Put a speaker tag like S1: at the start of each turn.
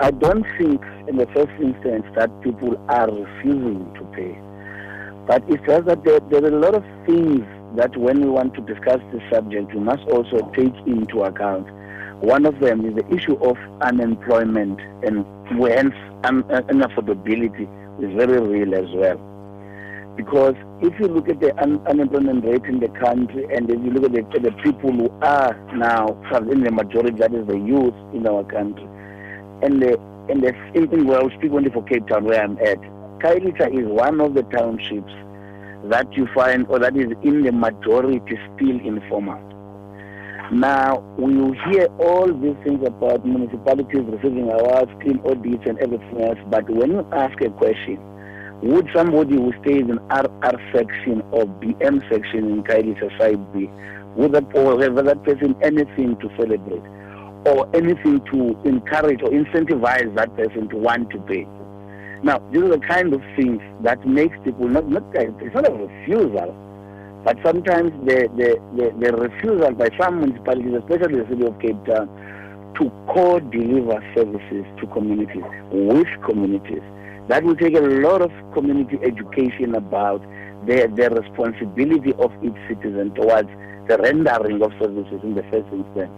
S1: I don't think in the first instance that people are refusing to pay. But it's just that there, there are a lot of things that when we want to discuss this subject, we must also take into account. One of them is the issue of unemployment and hence unaffordability is very real as well. Because if you look at the un- unemployment rate in the country and if you look at the, the people who are now in the majority, that is the youth in our country, and the and the same thing, where I speak only for Cape Town where I'm at. Khayelitsha is one of the townships that you find or that is in the majority still informal. Now, we hear all these things about municipalities receiving awards, clean audits, and everything else, but when you ask a question, would somebody who stays in RR section or BM section in Khayelitsha side B, would that, or have that person anything to celebrate or anything to encourage or incentivize that person to want to pay? Now, these are the kind of things that makes people not, not it's not a refusal, but sometimes the, the, the, the refusal by some municipalities, especially the city of Cape Town, to co-deliver services to communities, with communities. That will take a lot of community education about the, the responsibility of each citizen towards the rendering of services in the first instance.